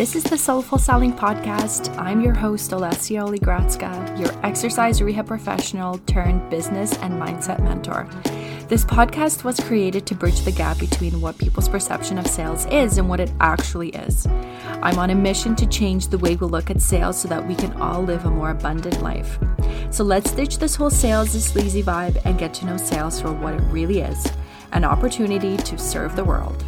This is the Soulful Selling Podcast. I'm your host, Olesya Oligradska, your exercise rehab professional turned business and mindset mentor. This podcast was created to bridge the gap between what people's perception of sales is and what it actually is. I'm on a mission to change the way we look at sales so that we can all live a more abundant life. So let's ditch this whole sales is sleazy vibe and get to know sales for what it really is an opportunity to serve the world.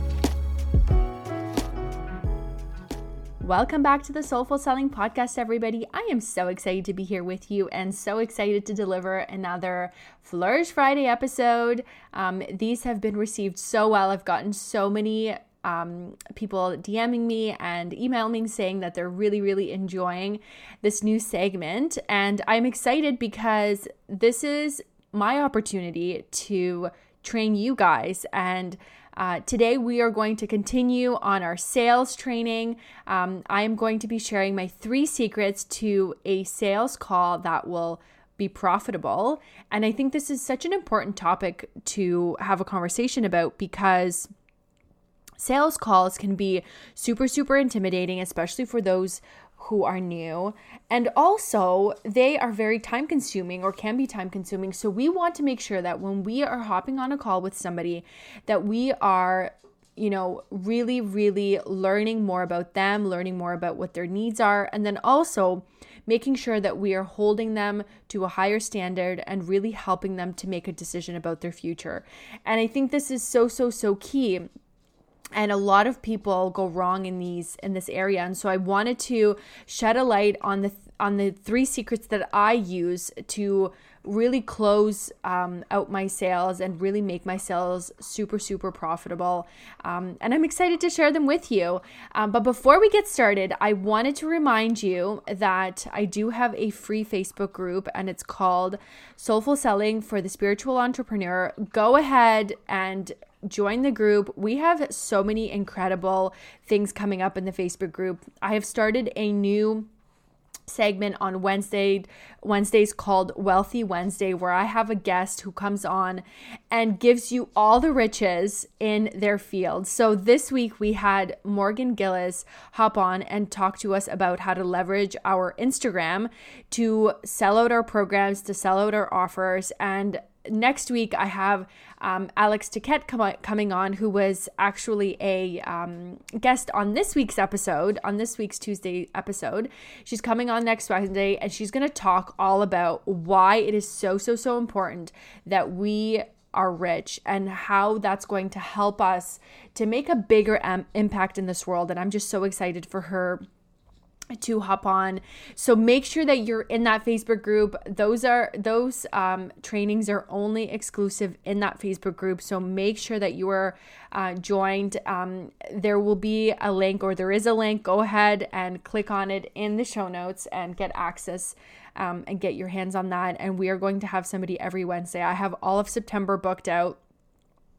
Welcome back to the Soulful Selling Podcast, everybody. I am so excited to be here with you and so excited to deliver another Flourish Friday episode. Um, these have been received so well. I've gotten so many um, people DMing me and emailing me saying that they're really, really enjoying this new segment. And I'm excited because this is my opportunity to train you guys and uh, today, we are going to continue on our sales training. Um, I am going to be sharing my three secrets to a sales call that will be profitable. And I think this is such an important topic to have a conversation about because sales calls can be super, super intimidating, especially for those who are new. And also, they are very time consuming or can be time consuming. So, we want to make sure that when we are hopping on a call with somebody, that we are you know, really, really learning more about them, learning more about what their needs are, and then also making sure that we are holding them to a higher standard and really helping them to make a decision about their future. And I think this is so, so, so key and a lot of people go wrong in these in this area. And so i wanted to shed a light on the on the three secrets that i use to really close um, out my sales and really make my sales super super profitable um, and i'm excited to share them with you um, but before we get started i wanted to remind you that i do have a free facebook group and it's called soulful selling for the spiritual entrepreneur go ahead and join the group. We have so many incredible things coming up in the Facebook group. I have started a new segment on Wednesday Wednesdays called Wealthy Wednesday where I have a guest who comes on and gives you all the riches in their field. So this week we had Morgan Gillis hop on and talk to us about how to leverage our Instagram to sell out our programs, to sell out our offers and next week I have um, Alex Tiquette com- coming on, who was actually a um, guest on this week's episode, on this week's Tuesday episode. She's coming on next Wednesday, and she's going to talk all about why it is so so so important that we are rich and how that's going to help us to make a bigger am- impact in this world. And I'm just so excited for her to hop on. So make sure that you're in that facebook group. Those are those um, trainings are only exclusive in that facebook group. So make sure that you are uh, joined. Um, there will be a link or there is a link. Go ahead and click on it in the show notes and get access um, and get your hands on that. And we are going to have somebody every wednesday. I have all of september booked out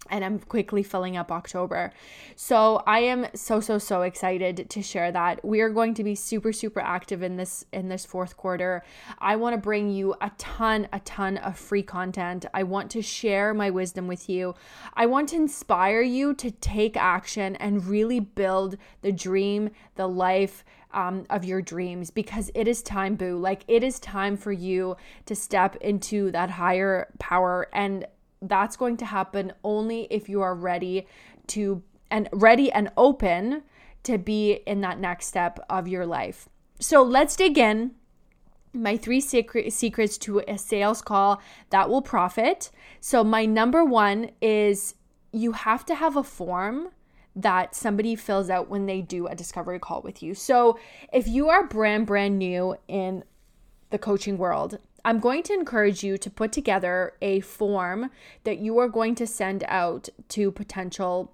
and I'm quickly filling up October. So I am so so so excited to share that. We are going to be super super active in this in this fourth quarter. I want to bring you a ton a ton of free content. I want to share my wisdom with you. I want to inspire you to take action and really build the dream, the life um, of your dreams because it is time, boo. Like it is time for you to step into that higher power and that's going to happen only if you are ready to and ready and open to be in that next step of your life. So let's dig in. My three secret, secrets to a sales call that will profit. So, my number one is you have to have a form that somebody fills out when they do a discovery call with you. So, if you are brand, brand new in the coaching world, I'm going to encourage you to put together a form that you are going to send out to potential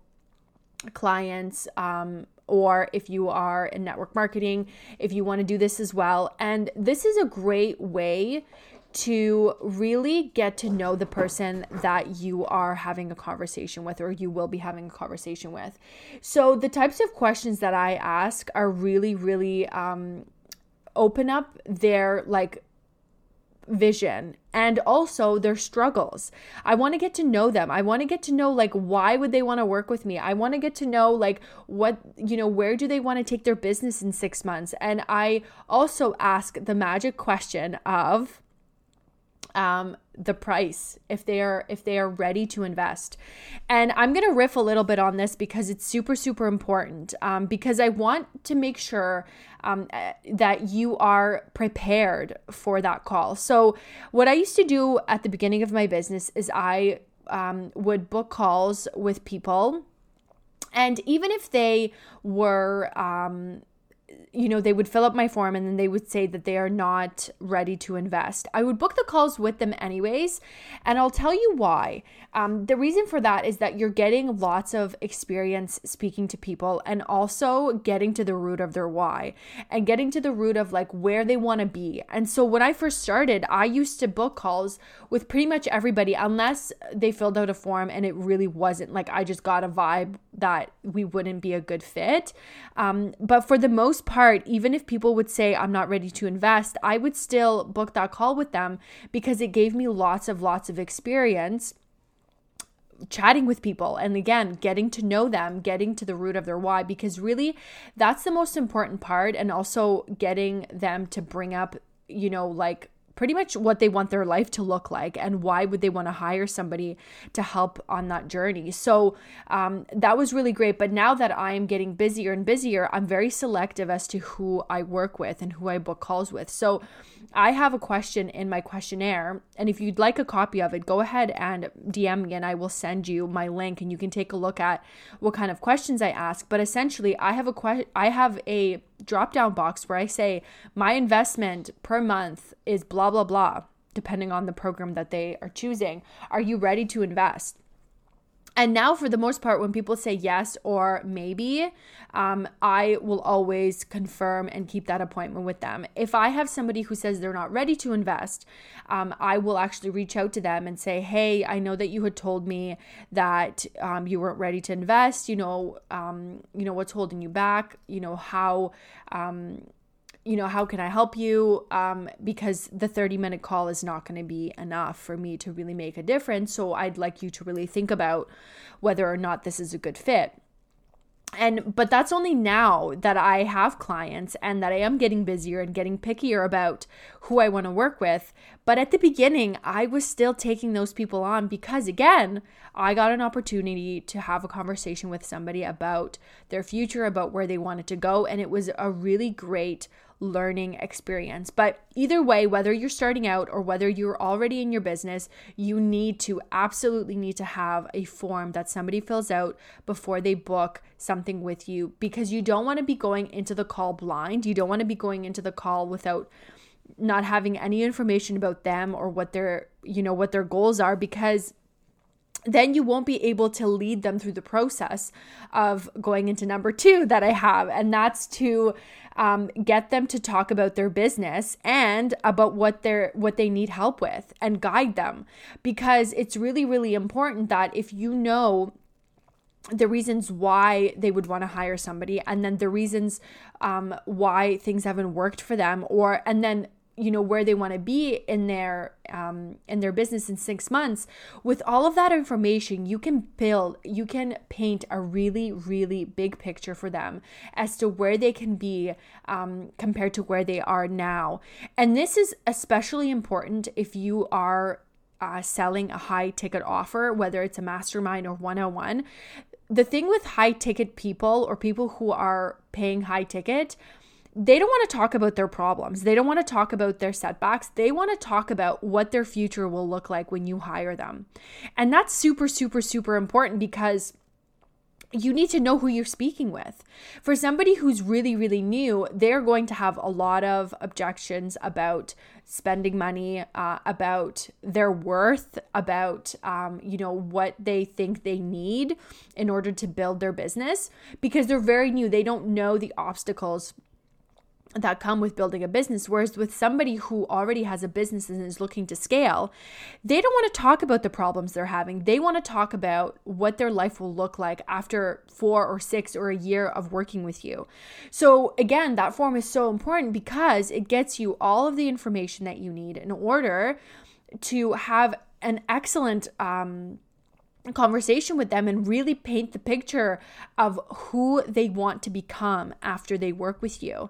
clients um, or if you are in network marketing, if you want to do this as well. And this is a great way to really get to know the person that you are having a conversation with or you will be having a conversation with. So, the types of questions that I ask are really, really um, open up their like vision and also their struggles. I want to get to know them. I want to get to know like why would they want to work with me? I want to get to know like what, you know, where do they want to take their business in 6 months? And I also ask the magic question of um, the price if they are if they are ready to invest. And i'm going to riff a little bit on this because it's super super important um, because i want to make sure um, eh, that you are prepared for that call. So what i used to do at the beginning of my business is i um, would book calls with people and even if they were um, you know, they would fill up my form and then they would say that they are not ready to invest. I would book the calls with them anyways, and I'll tell you why. Um, the reason for that is that you're getting lots of experience speaking to people and also getting to the root of their why and getting to the root of like where they want to be. And so when I first started, I used to book calls with pretty much everybody unless they filled out a form and it really wasn't like I just got a vibe that we wouldn't be a good fit. Um, but for the most part, even if people would say, I'm not ready to invest, I would still book that call with them because it gave me lots of, lots of experience chatting with people and again getting to know them getting to the root of their why because really that's the most important part and also getting them to bring up you know like pretty much what they want their life to look like and why would they want to hire somebody to help on that journey. So um, that was really great. But now that i am getting busier and busier i'm very selective as to who i work with and who i book calls with. So I have a question in my questionnaire, and if you'd like a copy of it, go ahead and DM me and I will send you my link and you can take a look at what kind of questions I ask. But essentially, I have a question, I have a drop down box where I say my investment per month is blah blah blah depending on the program that they are choosing. Are you ready to invest? And now, for the most part, when people say yes or maybe, um, I will always confirm and keep that appointment with them. If I have somebody who says they're not ready to invest, um, I will actually reach out to them and say, Hey, I know that you had told me that um, you weren't ready to invest. You know, um, you know what's holding you back. You know how um, you know, how can I help you? Um, because the 30 minute call is not going to be enough for me to really make a difference. So I'd like you to really think about whether or not this is a good fit. And but that's only now that I have clients and that I am getting busier and getting pickier about who I want to work with. But at the beginning, I was still taking those people on because again, I got an opportunity to have a conversation with somebody about their future, about where they wanted to go, and it was a really great learning experience. But either way, whether you're starting out or whether you're already in your business, you need to absolutely need to have a form that somebody fills out before they book something with you because you don't want to be going into the call blind. You don't want to be going into the call without not having any information about them or what their, you know, what their goals are because then you won't be able to lead them through the process of going into number two that I have, and that's to um, get them to talk about their business and about what they're what they need help with, and guide them. Because it's really really important that if you know the reasons why they would want to hire somebody and then the reasons um, why things haven't worked for them or and then you know where they want to be in their um, in their business in six months with all of that information you can build you can paint a really really big picture for them as to where they can be um, compared to where they are now. And this is especially important if you are uh, selling a high ticket offer whether it's a mastermind or one-on-one. The thing with high ticket people or people who are paying high ticket they don't want to talk about their problems. They don't want to talk about their setbacks. They want to talk about what their future will look like when you hire them. And that's super, super, super important because you need to know who you're speaking with. For somebody who's really, really new, they're going to have a lot of objections about spending money, uh, about their worth, about um, you know what they think they need in order to build their business because they're very new. They don't know the obstacles that come with building a business. Whereas with somebody who already has a business and is looking to scale, they don't want to talk about the problems they're having. They want to talk about what their life will look like after four or six or a year of working with you. So, again, that form is so important because it gets you all of the information that you need in order to have an excellent, um, conversation with them and really paint the picture of who they want to become after they work with you.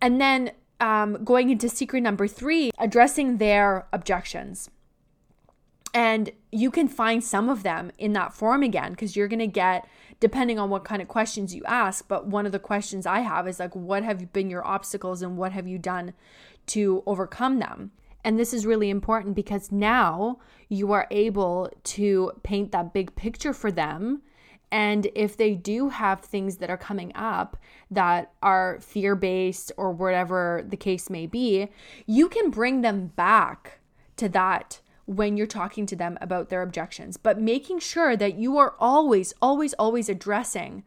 And then um, going into secret number three, addressing their objections. And you can find some of them in that form again because you're going to get, depending on what kind of questions you ask. But one of the questions I have is like, what have been your obstacles and what have you done to overcome them? And this is really important because now you are able to paint that big picture for them. And if they do have things that are coming up that are fear based or whatever the case may be, you can bring them back to that when you're talking to them about their objections, but making sure that you are always, always, always addressing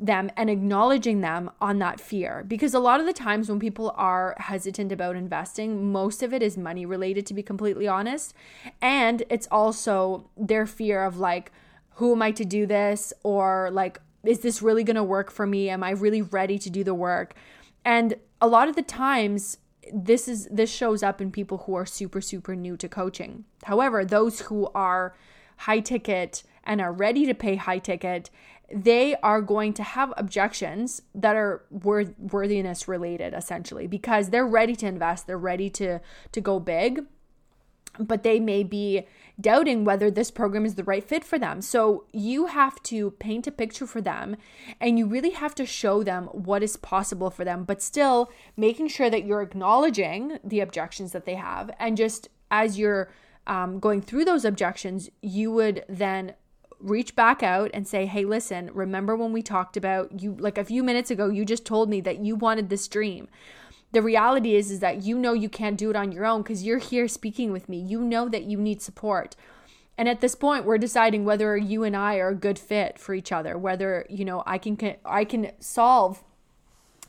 them and acknowledging them on that fear. Because a lot of the times when people are hesitant about investing, most of it is money related, to be completely honest. And it's also their fear of like, who am I to do this? Or like, is this really going to work for me? Am I really ready to do the work? And a lot of the times, this is this shows up in people who are super super new to coaching. However, those who are high ticket and are ready to pay high ticket they are going to have objections that are worth, worthiness related essentially because they're ready to invest they're ready to to go big but they may be doubting whether this program is the right fit for them. So you have to paint a picture for them and you really have to show them what is possible for them, but still making sure that you're acknowledging the objections that they have. And just as you're um, going through those objections, you would then reach back out and say, Hey, listen, remember when we talked about you, like a few minutes ago, you just told me that you wanted this dream. The reality is, is that you know you can't do it on your own because you're here speaking with me. You know that you need support. And at this point, we're deciding whether you and I are a good fit for each other, whether, you know, I can, I can solve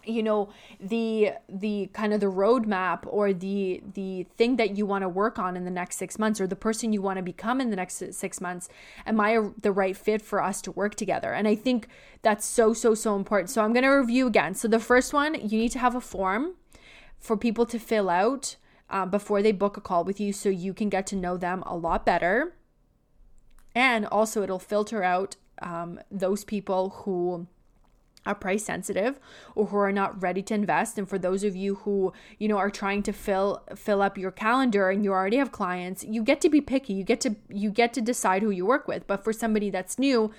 you know the the kind of the roadmap or the the thing that you want to work on in the next six months or the person you want to become in the next six months am i the right fit for us to work together? And i think that's so so so important. So i'm going to review again. So the first one you need to have a form for people to fill out uh, before they book a call with you so you can get to know them a lot better. And also it'll filter out um, those people who are price sensitive or who are not ready to invest. And for those of you who you know are trying to fill fill up your calendar and you already have clients you get to be picky. You get to you get to decide who you work with. But for somebody that's new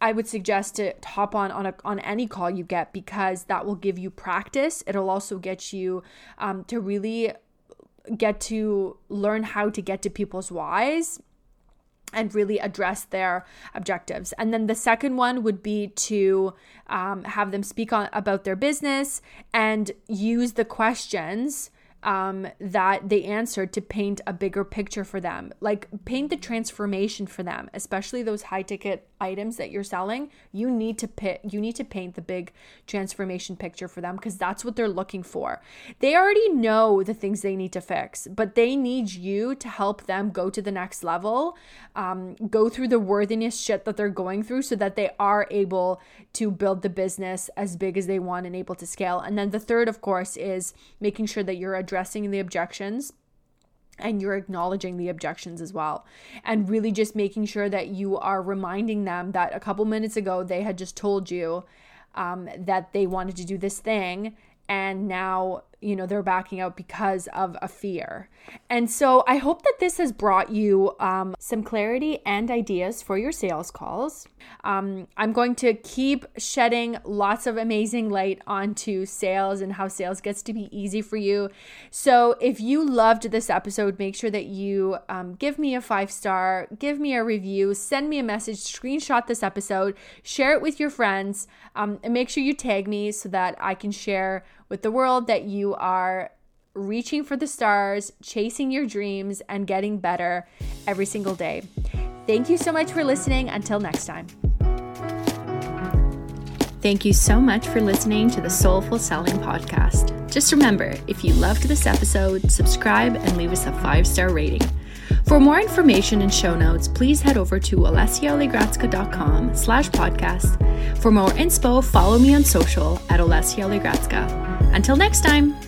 I would suggest to hop on on, a, on any call you get because that will give you practice. It'll also get you um, to really get to learn how to get to people's whys and really address their objectives. And then the second one would be to um, have them speak on about their business and use the questions um, that they answered to paint a bigger picture for them. Like paint the transformation for them, especially those high ticket items that you're selling. You need to pit, you need to paint the big transformation picture for them because that's what they're looking for. They already know the things they need to fix, but they need you to help them go to the next level, um, go through the worthiness shit that they're going through so that they are able to build the business as big as they want and able to scale. And then the third, of course, is making sure that you're addressing addressing the objections and you're acknowledging the objections as well. And really just making sure that you are reminding them that a couple minutes ago they had just told you um, that they wanted to do this thing. And now you know they're backing out because of a fear. And so i hope that this has brought you um, some clarity and ideas for your sales calls. Um, i'm going to keep shedding lots of amazing light onto sales and how sales gets to be easy for you. So if you loved this episode make sure that you um, give me a five star give me a review send me a message screenshot this episode share it with your friends um, and make sure you tag me so that i can share with the world that you are reaching for the stars, chasing your dreams, and getting better every single day. Thank you so much for listening. Until next time. Thank you so much for listening to the Soulful Selling Podcast. Just remember, if you loved this episode, subscribe and leave us a five star rating. For more information and show notes, please head over to olesyaoligradska.com slash podcast. For more inspo, follow me on social at Olesya Until next time.